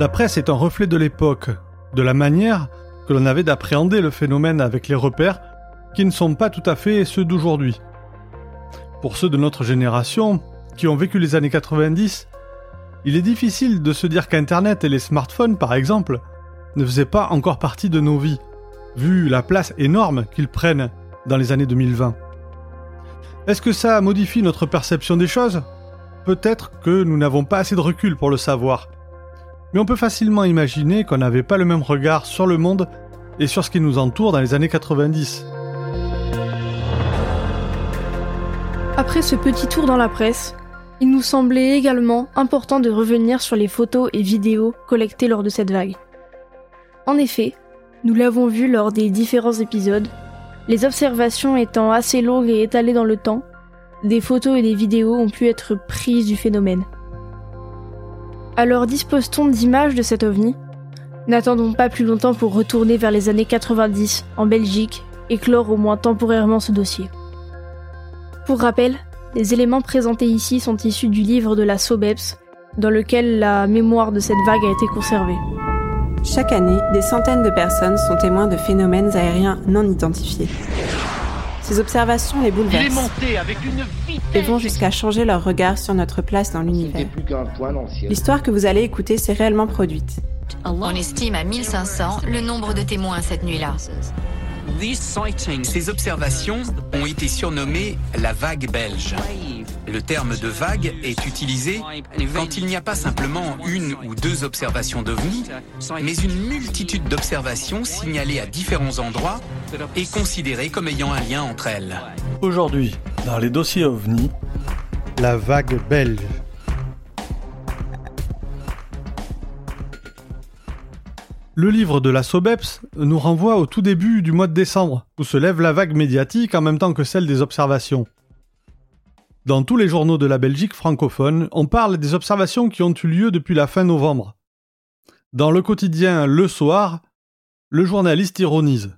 La presse est un reflet de l'époque, de la manière que l'on avait d'appréhender le phénomène avec les repères qui ne sont pas tout à fait ceux d'aujourd'hui. Pour ceux de notre génération, qui ont vécu les années 90, il est difficile de se dire qu'Internet et les smartphones, par exemple, ne faisaient pas encore partie de nos vies, vu la place énorme qu'ils prennent dans les années 2020. Est-ce que ça modifie notre perception des choses? Peut-être que nous n'avons pas assez de recul pour le savoir. Mais on peut facilement imaginer qu'on n'avait pas le même regard sur le monde et sur ce qui nous entoure dans les années 90. Après ce petit tour dans la presse, il nous semblait également important de revenir sur les photos et vidéos collectées lors de cette vague. En effet, nous l'avons vu lors des différents épisodes, les observations étant assez longues et étalées dans le temps, des photos et des vidéos ont pu être prises du phénomène. Alors dispose-t-on d'images de cet ovni? N'attendons pas plus longtemps pour retourner vers les années 90 en Belgique et clore au moins temporairement ce dossier. Pour rappel, les éléments présentés ici sont issus du livre de la SOBEPS, dans lequel la mémoire de cette vague a été conservée. Chaque année, des centaines de personnes sont témoins de phénomènes aériens non identifiés. Ces observations les bouleversent et vont jusqu'à changer leur regard sur notre place dans l'univers. L'histoire que vous allez écouter s'est réellement produite. On estime à 1500 le nombre de témoins cette nuit-là. Ces observations ont été surnommées la vague belge. Le terme de vague est utilisé quand il n'y a pas simplement une ou deux observations d'OVNI, mais une multitude d'observations signalées à différents endroits et considérées comme ayant un lien entre elles. Aujourd'hui, dans les dossiers OVNI, la vague belge. Le livre de la SOBEPS nous renvoie au tout début du mois de décembre, où se lève la vague médiatique en même temps que celle des observations. Dans tous les journaux de la Belgique francophone, on parle des observations qui ont eu lieu depuis la fin novembre. Dans le quotidien Le Soir, le journaliste ironise.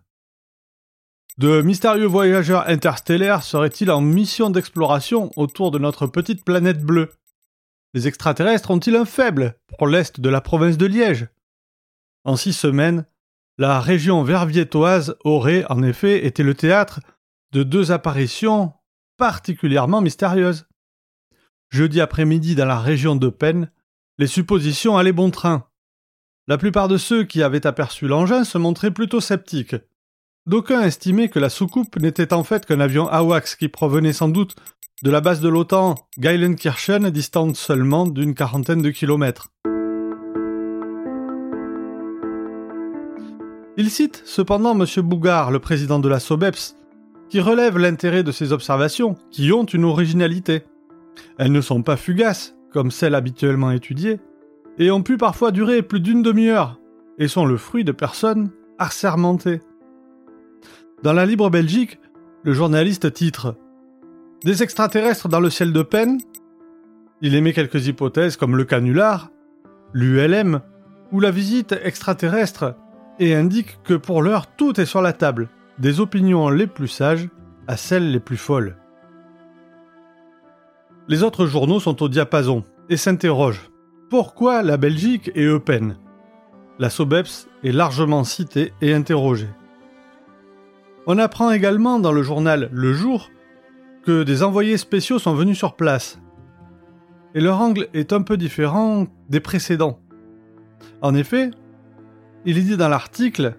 De mystérieux voyageurs interstellaires seraient-ils en mission d'exploration autour de notre petite planète bleue? Les extraterrestres ont-ils un faible pour l'est de la province de Liège? En six semaines, la région verviétoise aurait en effet été le théâtre de deux apparitions particulièrement mystérieuses. Jeudi après-midi dans la région de Penn, les suppositions allaient bon train. La plupart de ceux qui avaient aperçu l'engin se montraient plutôt sceptiques. D'aucuns estimaient que la soucoupe n'était en fait qu'un avion AWACS qui provenait sans doute de la base de l'OTAN Geilenkirchen, distante seulement d'une quarantaine de kilomètres. Il cite cependant M. Bougard, le président de la SOBEPS, qui relève l'intérêt de ces observations, qui ont une originalité. Elles ne sont pas fugaces, comme celles habituellement étudiées, et ont pu parfois durer plus d'une demi-heure, et sont le fruit de personnes assermentées. Dans la Libre Belgique, le journaliste titre Des extraterrestres dans le ciel de peine Il émet quelques hypothèses comme le canular, l'ULM ou la visite extraterrestre et indique que pour l'heure tout est sur la table, des opinions les plus sages à celles les plus folles. Les autres journaux sont au diapason et s'interrogent. Pourquoi la Belgique et Eupen La Sobeps est largement citée et interrogée. On apprend également dans le journal Le Jour que des envoyés spéciaux sont venus sur place. Et leur angle est un peu différent des précédents. En effet, il dit dans l'article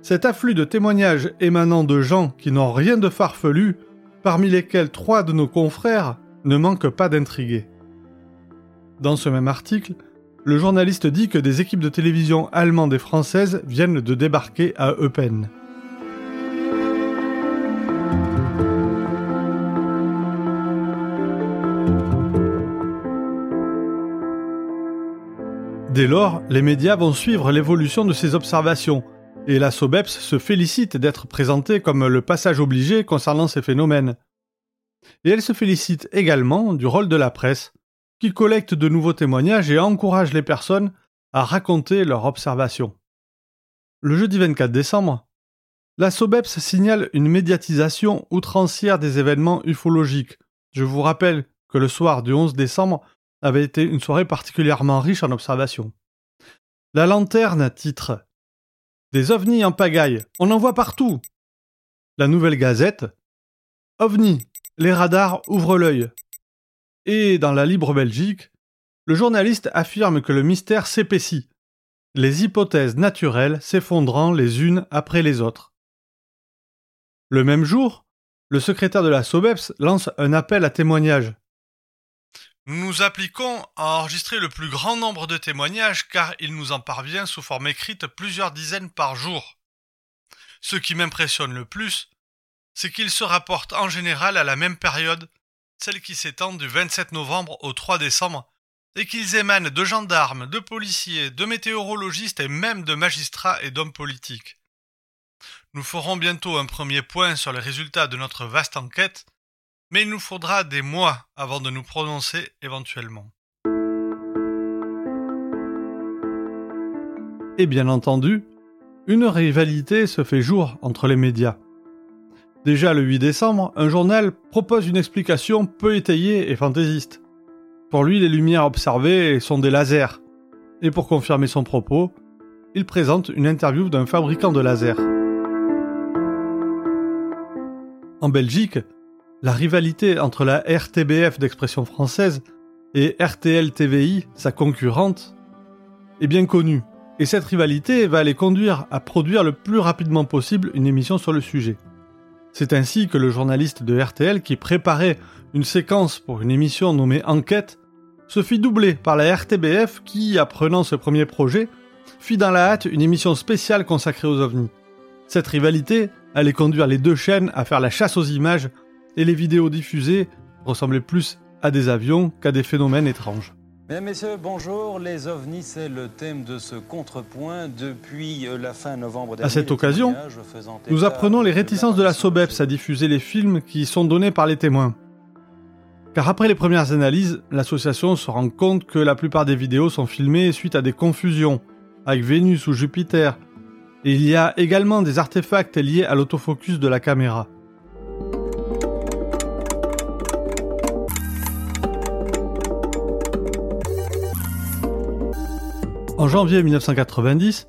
Cet afflux de témoignages émanant de gens qui n'ont rien de farfelu, parmi lesquels trois de nos confrères, ne manque pas d'intriguer. Dans ce même article, le journaliste dit que des équipes de télévision allemandes et françaises viennent de débarquer à Eupen. Dès lors, les médias vont suivre l'évolution de ces observations, et la SOBEPS se félicite d'être présentée comme le passage obligé concernant ces phénomènes. Et elle se félicite également du rôle de la presse, qui collecte de nouveaux témoignages et encourage les personnes à raconter leurs observations. Le jeudi 24 décembre, La SOBEPS signale une médiatisation outrancière des événements ufologiques. Je vous rappelle que le soir du 11 décembre avait été une soirée particulièrement riche en observations. La lanterne titre Des ovnis en pagaille, on en voit partout. La nouvelle gazette OVNI, les radars ouvrent l'œil. Et dans la Libre Belgique, le journaliste affirme que le mystère s'épaissit, les hypothèses naturelles s'effondrant les unes après les autres. Le même jour, le secrétaire de la SOBEPS lance un appel à témoignages. Nous nous appliquons à enregistrer le plus grand nombre de témoignages car il nous en parvient sous forme écrite plusieurs dizaines par jour. Ce qui m'impressionne le plus, c'est qu'ils se rapportent en général à la même période, celle qui s'étend du 27 novembre au 3 décembre, et qu'ils émanent de gendarmes, de policiers, de météorologistes et même de magistrats et d'hommes politiques. Nous ferons bientôt un premier point sur les résultats de notre vaste enquête, mais il nous faudra des mois avant de nous prononcer éventuellement. Et bien entendu, une rivalité se fait jour entre les médias. Déjà le 8 décembre, un journal propose une explication peu étayée et fantaisiste. Pour lui, les lumières observées sont des lasers. Et pour confirmer son propos, il présente une interview d'un fabricant de lasers. En Belgique, la rivalité entre la RTBF d'expression française et RTL TVI, sa concurrente, est bien connue. Et cette rivalité va les conduire à produire le plus rapidement possible une émission sur le sujet. C'est ainsi que le journaliste de RTL qui préparait une séquence pour une émission nommée Enquête se fit doubler par la RTBF qui, apprenant ce premier projet, fit dans la hâte une émission spéciale consacrée aux ovnis. Cette rivalité allait conduire les deux chaînes à faire la chasse aux images et les vidéos diffusées ressemblaient plus à des avions qu'à des phénomènes étranges. Mesdames, Messieurs, bonjour. Les ovnis, c'est le thème de ce contrepoint depuis euh, la fin novembre dernier. À cette occasion, nous apprenons les réticences de la SOBEPS à diffuser les films qui sont donnés par les témoins. Car après les premières analyses, l'association se rend compte que la plupart des vidéos sont filmées suite à des confusions avec Vénus ou Jupiter, et il y a également des artefacts liés à l'autofocus de la caméra. En janvier 1990,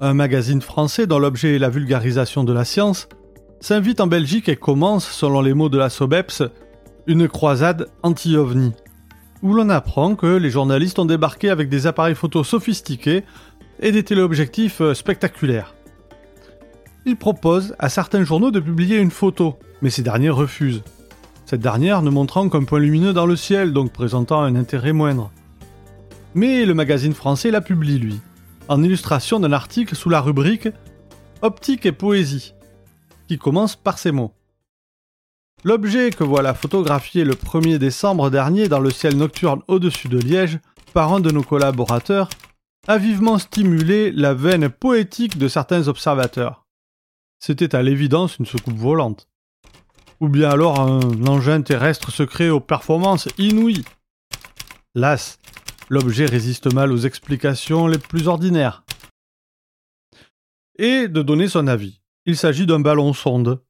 un magazine français dont l'objet est la vulgarisation de la science s'invite en Belgique et commence, selon les mots de la SOBEPS, une croisade anti-ovni, où l'on apprend que les journalistes ont débarqué avec des appareils photo sophistiqués et des téléobjectifs euh, spectaculaires. Il propose à certains journaux de publier une photo, mais ces derniers refusent. Cette dernière ne montrant qu'un point lumineux dans le ciel, donc présentant un intérêt moindre. Mais le magazine français la publie, lui, en illustration d'un article sous la rubrique Optique et poésie, qui commence par ces mots. L'objet que voilà photographié le 1er décembre dernier dans le ciel nocturne au-dessus de Liège par un de nos collaborateurs a vivement stimulé la veine poétique de certains observateurs. C'était à l'évidence une soucoupe volante. Ou bien alors un engin terrestre secret aux performances inouïes. Las, l'objet résiste mal aux explications les plus ordinaires. Et de donner son avis. Il s'agit d'un ballon sonde.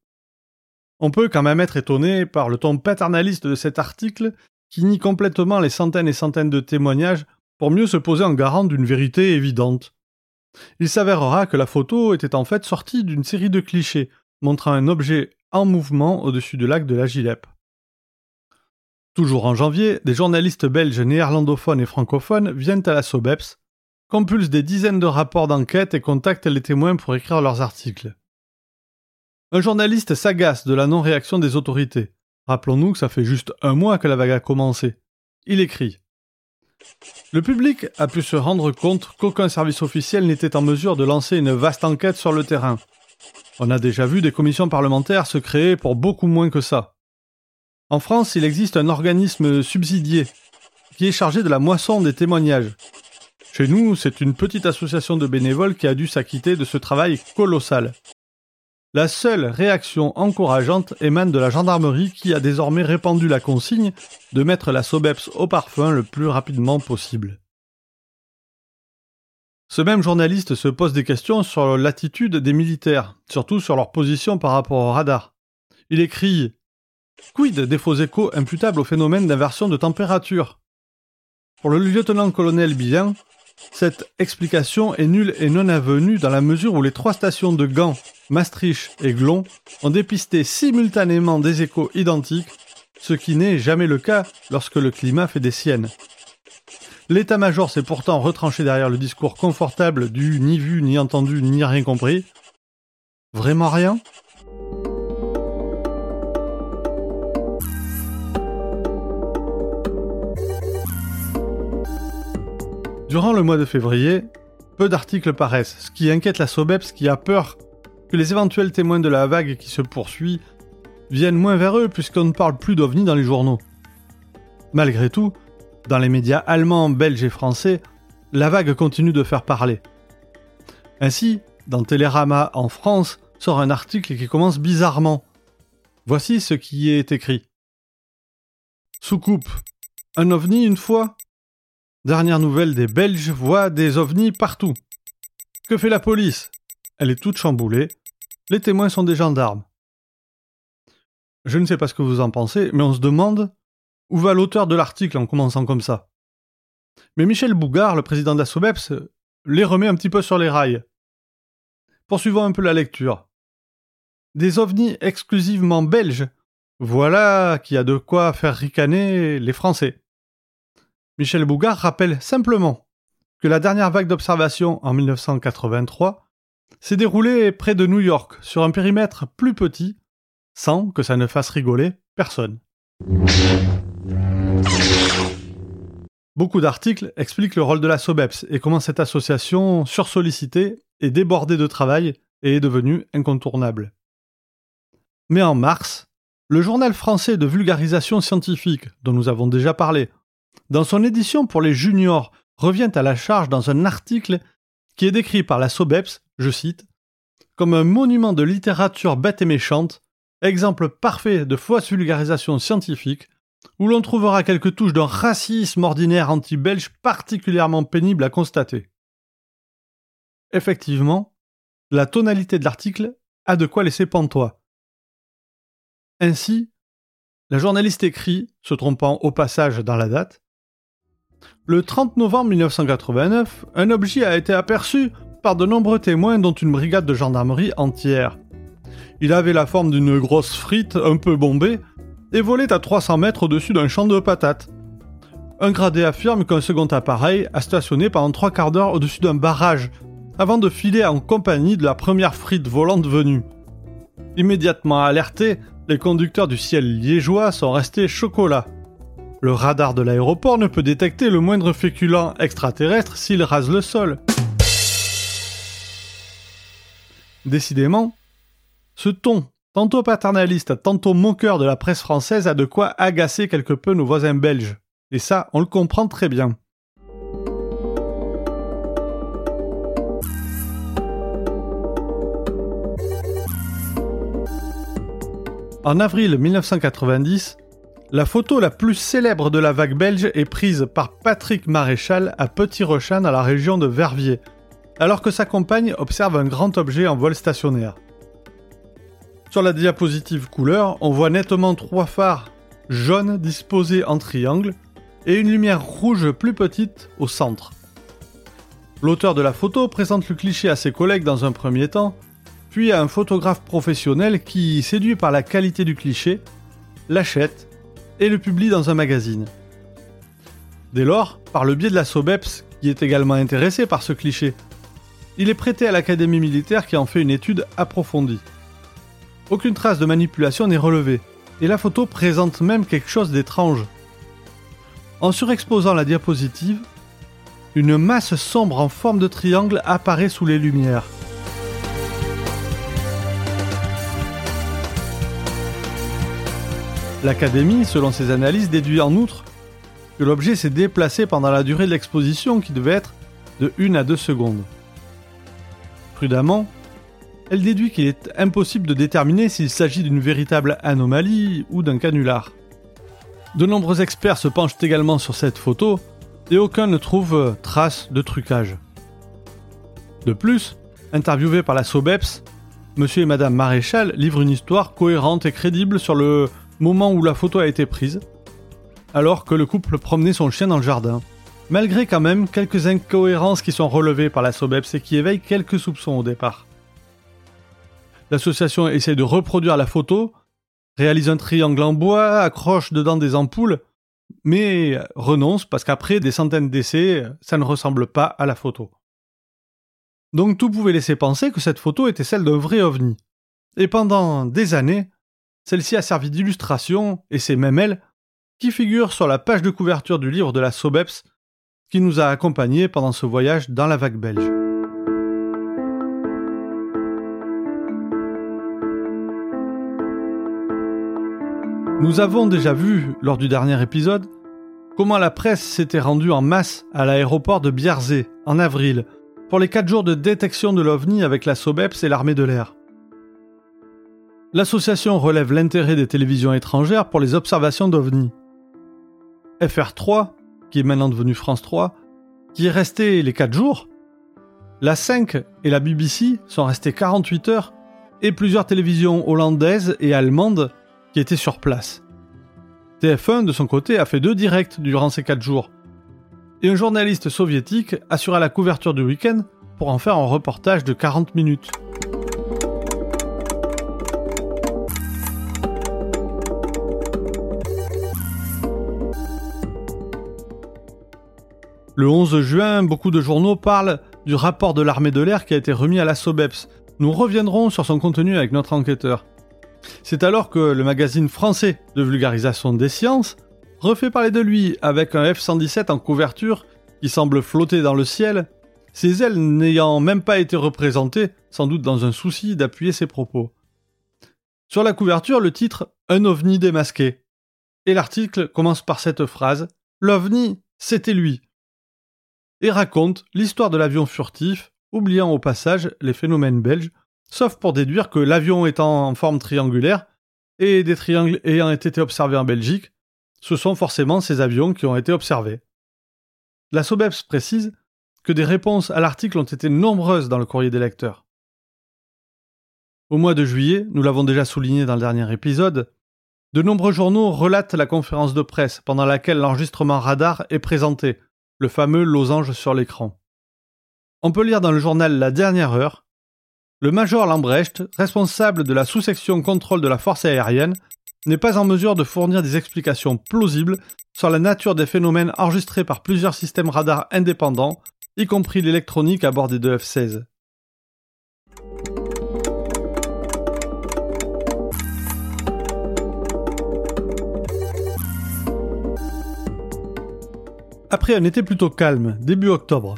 On peut quand même être étonné par le ton paternaliste de cet article qui nie complètement les centaines et centaines de témoignages pour mieux se poser en garant d'une vérité évidente. Il s'avérera que la photo était en fait sortie d'une série de clichés montrant un objet en mouvement au-dessus du lac de la Gilep. Toujours en janvier, des journalistes belges néerlandophones et francophones viennent à la SOBEPS, compulsent des dizaines de rapports d'enquête et contactent les témoins pour écrire leurs articles. Un journaliste s'agace de la non-réaction des autorités. Rappelons-nous que ça fait juste un mois que la vague a commencé. Il écrit le public a pu se rendre compte qu'aucun service officiel n'était en mesure de lancer une vaste enquête sur le terrain. On a déjà vu des commissions parlementaires se créer pour beaucoup moins que ça. En France, il existe un organisme subsidié qui est chargé de la moisson des témoignages. Chez nous, c'est une petite association de bénévoles qui a dû s'acquitter de ce travail colossal. La seule réaction encourageante émane de la gendarmerie qui a désormais répandu la consigne de mettre la Sobeps au parfum le plus rapidement possible. Ce même journaliste se pose des questions sur l'attitude des militaires, surtout sur leur position par rapport au radar. Il écrit Quid des faux échos imputables au phénomène d'inversion de température Pour le lieutenant-colonel Billan, cette explication est nulle et non avenue dans la mesure où les trois stations de Gand, Maastricht et Glon ont dépisté simultanément des échos identiques, ce qui n'est jamais le cas lorsque le climat fait des siennes. L'état-major s'est pourtant retranché derrière le discours confortable du ni vu, ni entendu, ni rien compris. Vraiment rien? Durant le mois de février, peu d'articles paraissent, ce qui inquiète la SOBEPS qui a peur que les éventuels témoins de la vague qui se poursuit viennent moins vers eux puisqu'on ne parle plus d'OVNI dans les journaux. Malgré tout, dans les médias allemands, belges et français, la vague continue de faire parler. Ainsi, dans Télérama en France, sort un article qui commence bizarrement. Voici ce qui est écrit. Soucoupe. Un ovni une fois? Dernière nouvelle des Belges voient des ovnis partout. Que fait la police? Elle est toute chamboulée. Les témoins sont des gendarmes. Je ne sais pas ce que vous en pensez, mais on se demande où va l'auteur de l'article en commençant comme ça. Mais Michel Bougard, le président de la SOBEPS, les remet un petit peu sur les rails. Poursuivons un peu la lecture. Des ovnis exclusivement belges. Voilà qui a de quoi faire ricaner les Français. Michel Bougard rappelle simplement que la dernière vague d'observation en 1983 s'est déroulée près de New York, sur un périmètre plus petit, sans que ça ne fasse rigoler personne. Beaucoup d'articles expliquent le rôle de la SOBEPS et comment cette association sursollicitée et débordée de travail est devenue incontournable. Mais en mars, le journal français de vulgarisation scientifique, dont nous avons déjà parlé, dans son édition pour les juniors, revient à la charge dans un article qui est décrit par la SOBEPS, je cite, comme un monument de littérature bête et méchante, exemple parfait de fausse vulgarisation scientifique, où l'on trouvera quelques touches d'un racisme ordinaire anti-belge particulièrement pénible à constater. Effectivement, la tonalité de l'article a de quoi laisser pantois. Ainsi, la journaliste écrit, se trompant au passage dans la date, le 30 novembre 1989, un objet a été aperçu par de nombreux témoins dont une brigade de gendarmerie entière. Il avait la forme d'une grosse frite un peu bombée et volait à 300 mètres au-dessus d'un champ de patates. Un gradé affirme qu'un second appareil a stationné pendant trois quarts d'heure au-dessus d'un barrage avant de filer en compagnie de la première frite volante venue. Immédiatement alertés, les conducteurs du ciel liégeois sont restés chocolat. Le radar de l'aéroport ne peut détecter le moindre féculent extraterrestre s'il rase le sol. Décidément, ce ton, tantôt paternaliste, tantôt moqueur de la presse française, a de quoi agacer quelque peu nos voisins belges. Et ça, on le comprend très bien. En avril 1990, la photo la plus célèbre de la vague belge est prise par Patrick Maréchal à Petit Rochin dans la région de Verviers, alors que sa compagne observe un grand objet en vol stationnaire. Sur la diapositive couleur, on voit nettement trois phares jaunes disposés en triangle et une lumière rouge plus petite au centre. L'auteur de la photo présente le cliché à ses collègues dans un premier temps, puis à un photographe professionnel qui, séduit par la qualité du cliché, l'achète et le publie dans un magazine. Dès lors, par le biais de la SOBEPS, qui est également intéressé par ce cliché, il est prêté à l'Académie militaire qui en fait une étude approfondie. Aucune trace de manipulation n'est relevée, et la photo présente même quelque chose d'étrange. En surexposant la diapositive, une masse sombre en forme de triangle apparaît sous les lumières. L'Académie, selon ses analyses, déduit en outre que l'objet s'est déplacé pendant la durée de l'exposition qui devait être de 1 à 2 secondes. Prudemment, elle déduit qu'il est impossible de déterminer s'il s'agit d'une véritable anomalie ou d'un canular. De nombreux experts se penchent également sur cette photo et aucun ne trouve trace de trucage. De plus, interviewés par la SOBEPS, Monsieur et Madame Maréchal livrent une histoire cohérente et crédible sur le moment où la photo a été prise, alors que le couple promenait son chien dans le jardin. Malgré quand même quelques incohérences qui sont relevées par la SOBEPS et qui éveillent quelques soupçons au départ. L'association essaie de reproduire la photo, réalise un triangle en bois, accroche dedans des ampoules, mais renonce parce qu'après des centaines d'essais, ça ne ressemble pas à la photo. Donc tout pouvait laisser penser que cette photo était celle d'un vrai ovni. Et pendant des années, celle-ci a servi d'illustration, et c'est même elle qui figure sur la page de couverture du livre de la Sobeps qui nous a accompagnés pendant ce voyage dans la vague belge. Nous avons déjà vu, lors du dernier épisode, comment la presse s'était rendue en masse à l'aéroport de Bierzé en avril pour les 4 jours de détection de l'OVNI avec la SOBEPS et l'armée de l'air. L'association relève l'intérêt des télévisions étrangères pour les observations d'OVNI. FR3, qui est maintenant devenu France 3, qui est resté les 4 jours, la 5 et la BBC sont restées 48 heures, et plusieurs télévisions hollandaises et allemandes qui était sur place. TF1, de son côté, a fait deux directs durant ces quatre jours. Et un journaliste soviétique assura la couverture du week-end pour en faire un reportage de 40 minutes. Le 11 juin, beaucoup de journaux parlent du rapport de l'armée de l'air qui a été remis à la SOBEPS. Nous reviendrons sur son contenu avec notre enquêteur. C'est alors que le magazine français de vulgarisation des sciences refait parler de lui avec un F-117 en couverture qui semble flotter dans le ciel, ses ailes n'ayant même pas été représentées, sans doute dans un souci d'appuyer ses propos. Sur la couverture, le titre Un ovni démasqué. Et l'article commence par cette phrase L'ovni, c'était lui. Et raconte l'histoire de l'avion furtif, oubliant au passage les phénomènes belges sauf pour déduire que l'avion étant en forme triangulaire et des triangles ayant été observés en Belgique, ce sont forcément ces avions qui ont été observés. La SOBEPS précise que des réponses à l'article ont été nombreuses dans le courrier des lecteurs. Au mois de juillet, nous l'avons déjà souligné dans le dernier épisode, de nombreux journaux relatent la conférence de presse pendant laquelle l'enregistrement radar est présenté, le fameux losange sur l'écran. On peut lire dans le journal La Dernière Heure le major Lambrecht, responsable de la sous-section contrôle de la force aérienne, n'est pas en mesure de fournir des explications plausibles sur la nature des phénomènes enregistrés par plusieurs systèmes radars indépendants, y compris l'électronique à bord des deux F-16. Après un été plutôt calme, début octobre,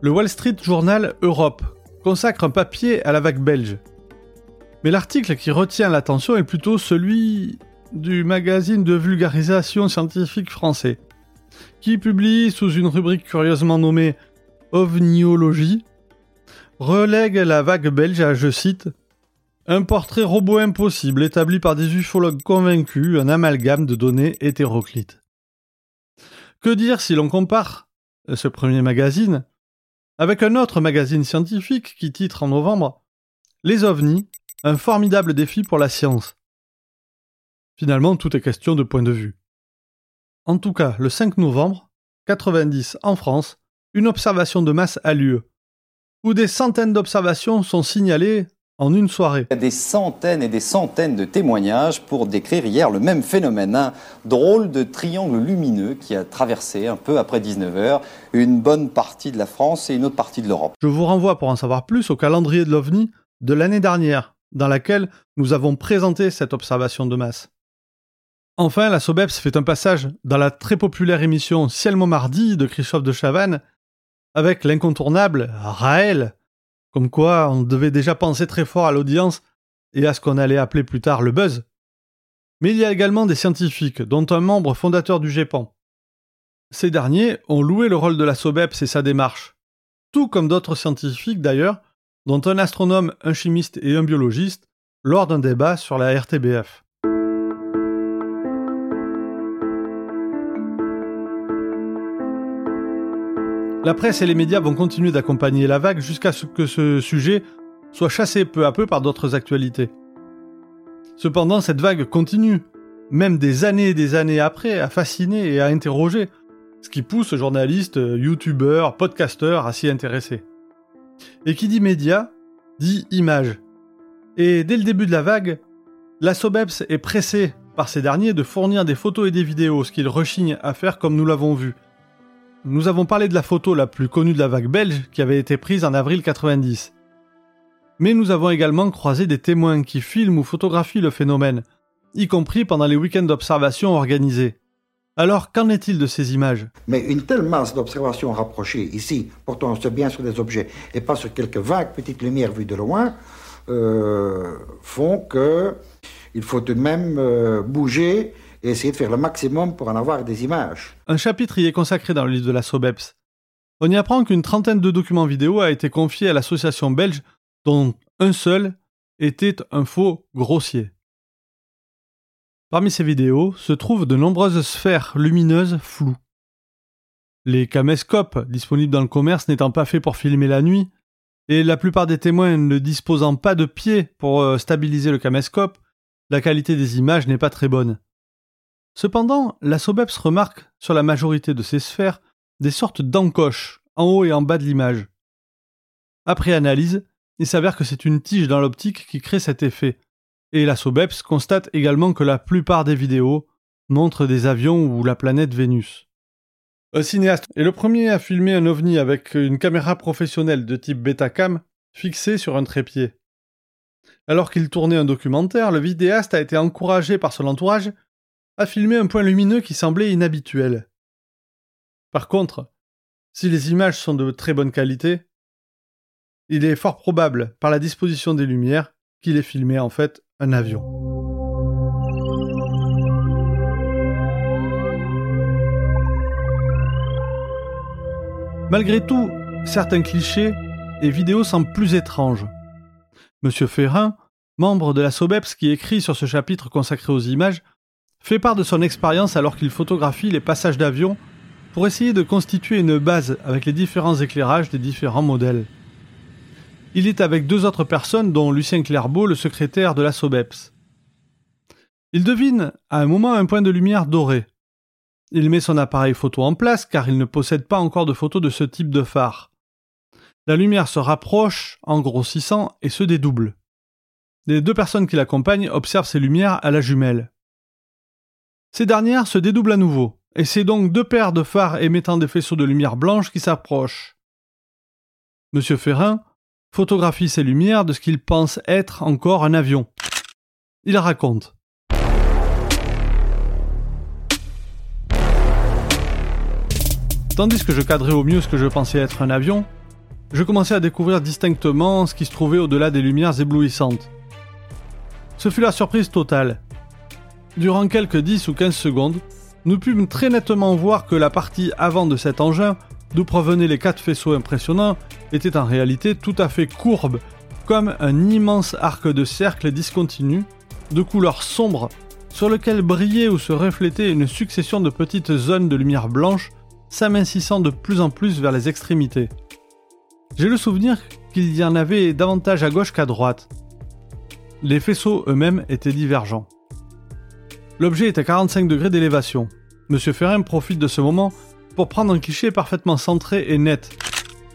le Wall Street Journal Europe consacre un papier à la vague belge. Mais l'article qui retient l'attention est plutôt celui du magazine de vulgarisation scientifique français, qui publie sous une rubrique curieusement nommée OVNIologie, relègue la vague belge à, je cite, un portrait robot impossible établi par des ufologues convaincus, un amalgame de données hétéroclites. Que dire si l'on compare ce premier magazine avec un autre magazine scientifique qui titre en novembre Les ovnis, un formidable défi pour la science. Finalement, tout est question de point de vue. En tout cas, le 5 novembre, 90 en France, une observation de masse a lieu, où des centaines d'observations sont signalées en une soirée. Il y a des centaines et des centaines de témoignages pour décrire hier le même phénomène, un drôle de triangle lumineux qui a traversé un peu après 19h une bonne partie de la France et une autre partie de l'Europe. Je vous renvoie pour en savoir plus au calendrier de l'OVNI de l'année dernière, dans laquelle nous avons présenté cette observation de masse. Enfin, la SOBEPS fait un passage dans la très populaire émission Ciel Montmardi de Christophe de Chavannes avec l'incontournable Raël, comme quoi, on devait déjà penser très fort à l'audience et à ce qu'on allait appeler plus tard le buzz. Mais il y a également des scientifiques, dont un membre fondateur du GEPAN. Ces derniers ont loué le rôle de la SOBEPS et sa démarche, tout comme d'autres scientifiques d'ailleurs, dont un astronome, un chimiste et un biologiste, lors d'un débat sur la RTBF. La presse et les médias vont continuer d'accompagner la vague jusqu'à ce que ce sujet soit chassé peu à peu par d'autres actualités. Cependant, cette vague continue, même des années et des années après, à fasciner et à interroger, ce qui pousse journalistes, youtubeurs, podcasteurs à s'y intéresser. Et qui dit média, dit image. Et dès le début de la vague, la Sobeps est pressée par ces derniers de fournir des photos et des vidéos, ce qu'ils rechignent à faire comme nous l'avons vu. Nous avons parlé de la photo la plus connue de la vague belge qui avait été prise en avril 90. Mais nous avons également croisé des témoins qui filment ou photographient le phénomène, y compris pendant les week-ends d'observation organisés. Alors, qu'en est-il de ces images? Mais une telle masse d'observations rapprochées ici, portant bien sur des objets et pas sur quelques vagues petites lumières vues de loin, euh, font que il faut tout de même euh, bouger et essayer de faire le maximum pour en avoir des images. Un chapitre y est consacré dans le livre de la SOBEPS. On y apprend qu'une trentaine de documents vidéo a été confié à l'association belge dont un seul était un faux grossier. Parmi ces vidéos se trouvent de nombreuses sphères lumineuses floues. Les caméscopes disponibles dans le commerce n'étant pas faits pour filmer la nuit, et la plupart des témoins ne disposant pas de pieds pour euh, stabiliser le caméscope, la qualité des images n'est pas très bonne. Cependant, la SOBEPS remarque sur la majorité de ces sphères des sortes d'encoches en haut et en bas de l'image. Après analyse, il s'avère que c'est une tige dans l'optique qui crée cet effet. Et la SOBEPS constate également que la plupart des vidéos montrent des avions ou la planète Vénus. Un cinéaste est le premier à filmer un ovni avec une caméra professionnelle de type Betacam fixée sur un trépied. Alors qu'il tournait un documentaire, le vidéaste a été encouragé par son entourage à filmer un point lumineux qui semblait inhabituel. Par contre, si les images sont de très bonne qualité, il est fort probable, par la disposition des lumières, qu'il ait filmé en fait un avion. Malgré tout, certains clichés et vidéos semblent plus étranges. Monsieur Ferrin, membre de la SOBEPS qui écrit sur ce chapitre consacré aux images, fait part de son expérience alors qu'il photographie les passages d'avions pour essayer de constituer une base avec les différents éclairages des différents modèles. Il est avec deux autres personnes, dont Lucien Clairbeau, le secrétaire de la SOBEPS. Il devine à un moment un point de lumière doré. Il met son appareil photo en place car il ne possède pas encore de photos de ce type de phare. La lumière se rapproche en grossissant et se dédouble. Les deux personnes qui l'accompagnent observent ces lumières à la jumelle. Ces dernières se dédoublent à nouveau, et c'est donc deux paires de phares émettant des faisceaux de lumière blanche qui s'approchent. Monsieur Ferrin photographie ces lumières de ce qu'il pense être encore un avion. Il raconte. Tandis que je cadrais au mieux ce que je pensais être un avion, je commençais à découvrir distinctement ce qui se trouvait au-delà des lumières éblouissantes. Ce fut la surprise totale. Durant quelques 10 ou 15 secondes, nous pûmes très nettement voir que la partie avant de cet engin d'où provenaient les quatre faisceaux impressionnants, était en réalité tout à fait courbe, comme un immense arc de cercle discontinu, de couleur sombre, sur lequel brillait ou se reflétait une succession de petites zones de lumière blanche, s'amincissant de plus en plus vers les extrémités. J'ai le souvenir qu'il y en avait davantage à gauche qu'à droite. Les faisceaux eux-mêmes étaient divergents. L'objet est à 45 degrés d'élévation. Monsieur Ferrin profite de ce moment pour prendre un cliché parfaitement centré et net,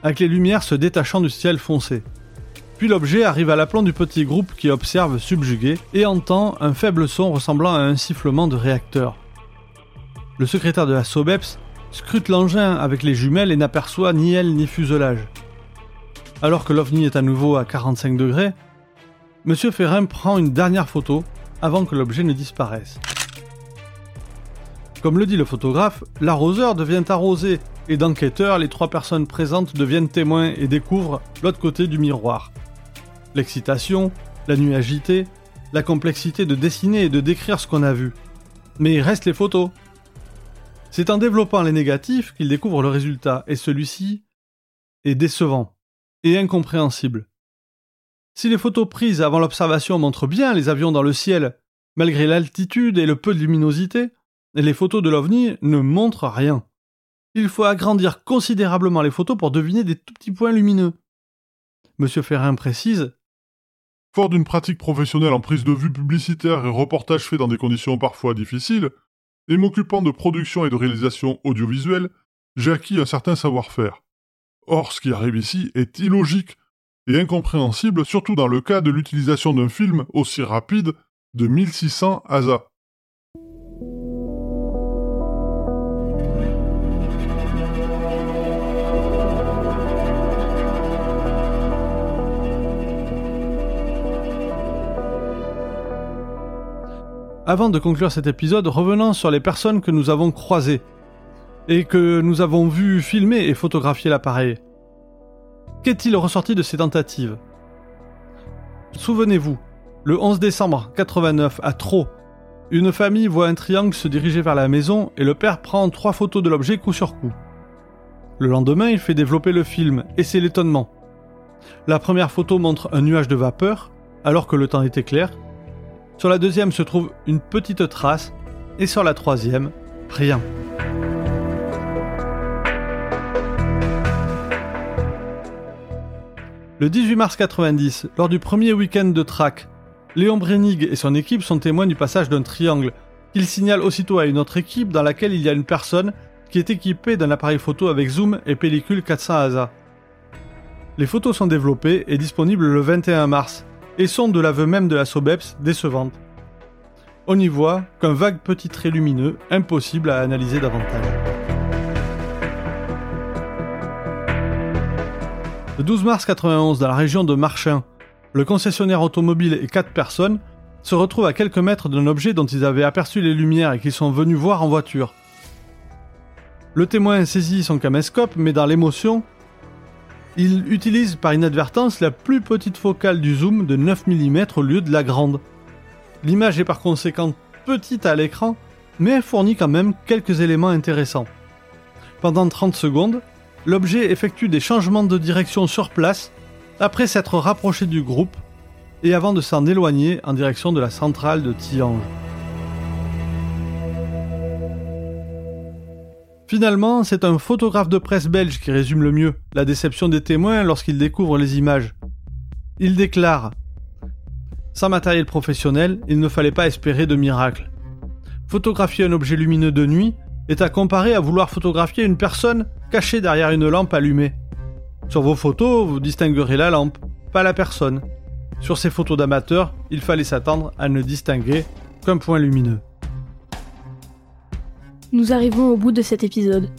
avec les lumières se détachant du ciel foncé. Puis l'objet arrive à l'aplomb du petit groupe qui observe subjugué et entend un faible son ressemblant à un sifflement de réacteur. Le secrétaire de la SOBEPS scrute l'engin avec les jumelles et n'aperçoit ni aile ni fuselage. Alors que l'OVNI est à nouveau à 45 degrés, M. Ferrin prend une dernière photo avant que l'objet ne disparaisse. Comme le dit le photographe, l'arroseur devient arrosé, et d'enquêteurs, les trois personnes présentes deviennent témoins et découvrent l'autre côté du miroir. L'excitation, la nuit agitée, la complexité de dessiner et de décrire ce qu'on a vu. Mais il reste les photos. C'est en développant les négatifs qu'il découvre le résultat, et celui-ci est décevant et incompréhensible. Si les photos prises avant l'observation montrent bien les avions dans le ciel, malgré l'altitude et le peu de luminosité, les photos de l'OVNI ne montrent rien. Il faut agrandir considérablement les photos pour deviner des tout petits points lumineux. Monsieur Ferrin précise Fort d'une pratique professionnelle en prise de vue publicitaire et reportage fait dans des conditions parfois difficiles, et m'occupant de production et de réalisation audiovisuelle, j'ai acquis un certain savoir-faire. Or, ce qui arrive ici est illogique incompréhensible, surtout dans le cas de l'utilisation d'un film aussi rapide de 1600 ASA. Avant de conclure cet épisode, revenons sur les personnes que nous avons croisées et que nous avons vu filmer et photographier l'appareil. Qu'est-il ressorti de ces tentatives? Souvenez-vous, le 11 décembre 89 à Trot, une famille voit un triangle se diriger vers la maison et le père prend trois photos de l'objet coup sur coup. Le lendemain, il fait développer le film et c'est l'étonnement. La première photo montre un nuage de vapeur alors que le temps était clair sur la deuxième se trouve une petite trace et sur la troisième, rien. Le 18 mars 90, lors du premier week-end de track, Léon Brenig et son équipe sont témoins du passage d'un triangle qu'il signale aussitôt à une autre équipe dans laquelle il y a une personne qui est équipée d'un appareil photo avec zoom et pellicule 400 ASA. Les photos sont développées et disponibles le 21 mars, et sont de l'aveu même de la SOBEPS décevantes. On y voit qu'un vague petit trait lumineux, impossible à analyser davantage. Le 12 mars 91, dans la région de Marchin, le concessionnaire automobile et quatre personnes se retrouvent à quelques mètres d'un objet dont ils avaient aperçu les lumières et qu'ils sont venus voir en voiture. Le témoin saisit son caméscope, mais dans l'émotion, il utilise par inadvertance la plus petite focale du zoom de 9 mm au lieu de la grande. L'image est par conséquent petite à l'écran, mais fournit quand même quelques éléments intéressants. Pendant 30 secondes, l'objet effectue des changements de direction sur place après s'être rapproché du groupe et avant de s'en éloigner en direction de la centrale de Tiange. Finalement, c'est un photographe de presse belge qui résume le mieux la déception des témoins lorsqu'il découvre les images. Il déclare Sans matériel professionnel, il ne fallait pas espérer de miracle. Photographier un objet lumineux de nuit est à comparer à vouloir photographier une personne cachée derrière une lampe allumée. Sur vos photos, vous distinguerez la lampe, pas la personne. Sur ces photos d'amateurs, il fallait s'attendre à ne distinguer qu'un point lumineux nous arrivons au bout de cet épisode.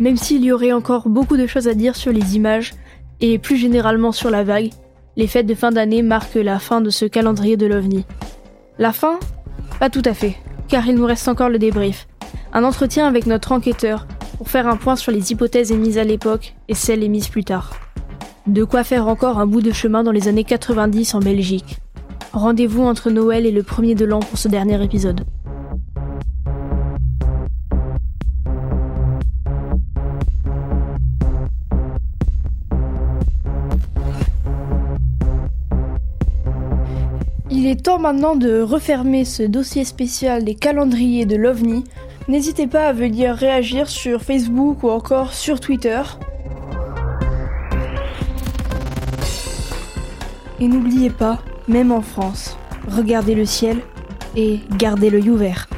Même s'il y aurait encore beaucoup de choses à dire sur les images, et plus généralement sur la vague, les fêtes de fin d'année marquent la fin de ce calendrier de l'OVNI. La fin? Pas tout à fait, car il nous reste encore le débrief. Un entretien avec notre enquêteur, pour faire un point sur les hypothèses émises à l'époque et celles émises plus tard. De quoi faire encore un bout de chemin dans les années 90 en Belgique. Rendez-vous entre Noël et le premier de l'an pour ce dernier épisode. Il est temps maintenant de refermer ce dossier spécial des calendriers de l'OVNI. N'hésitez pas à venir réagir sur Facebook ou encore sur Twitter. Et n'oubliez pas, même en France, regardez le ciel et gardez l'œil ouvert.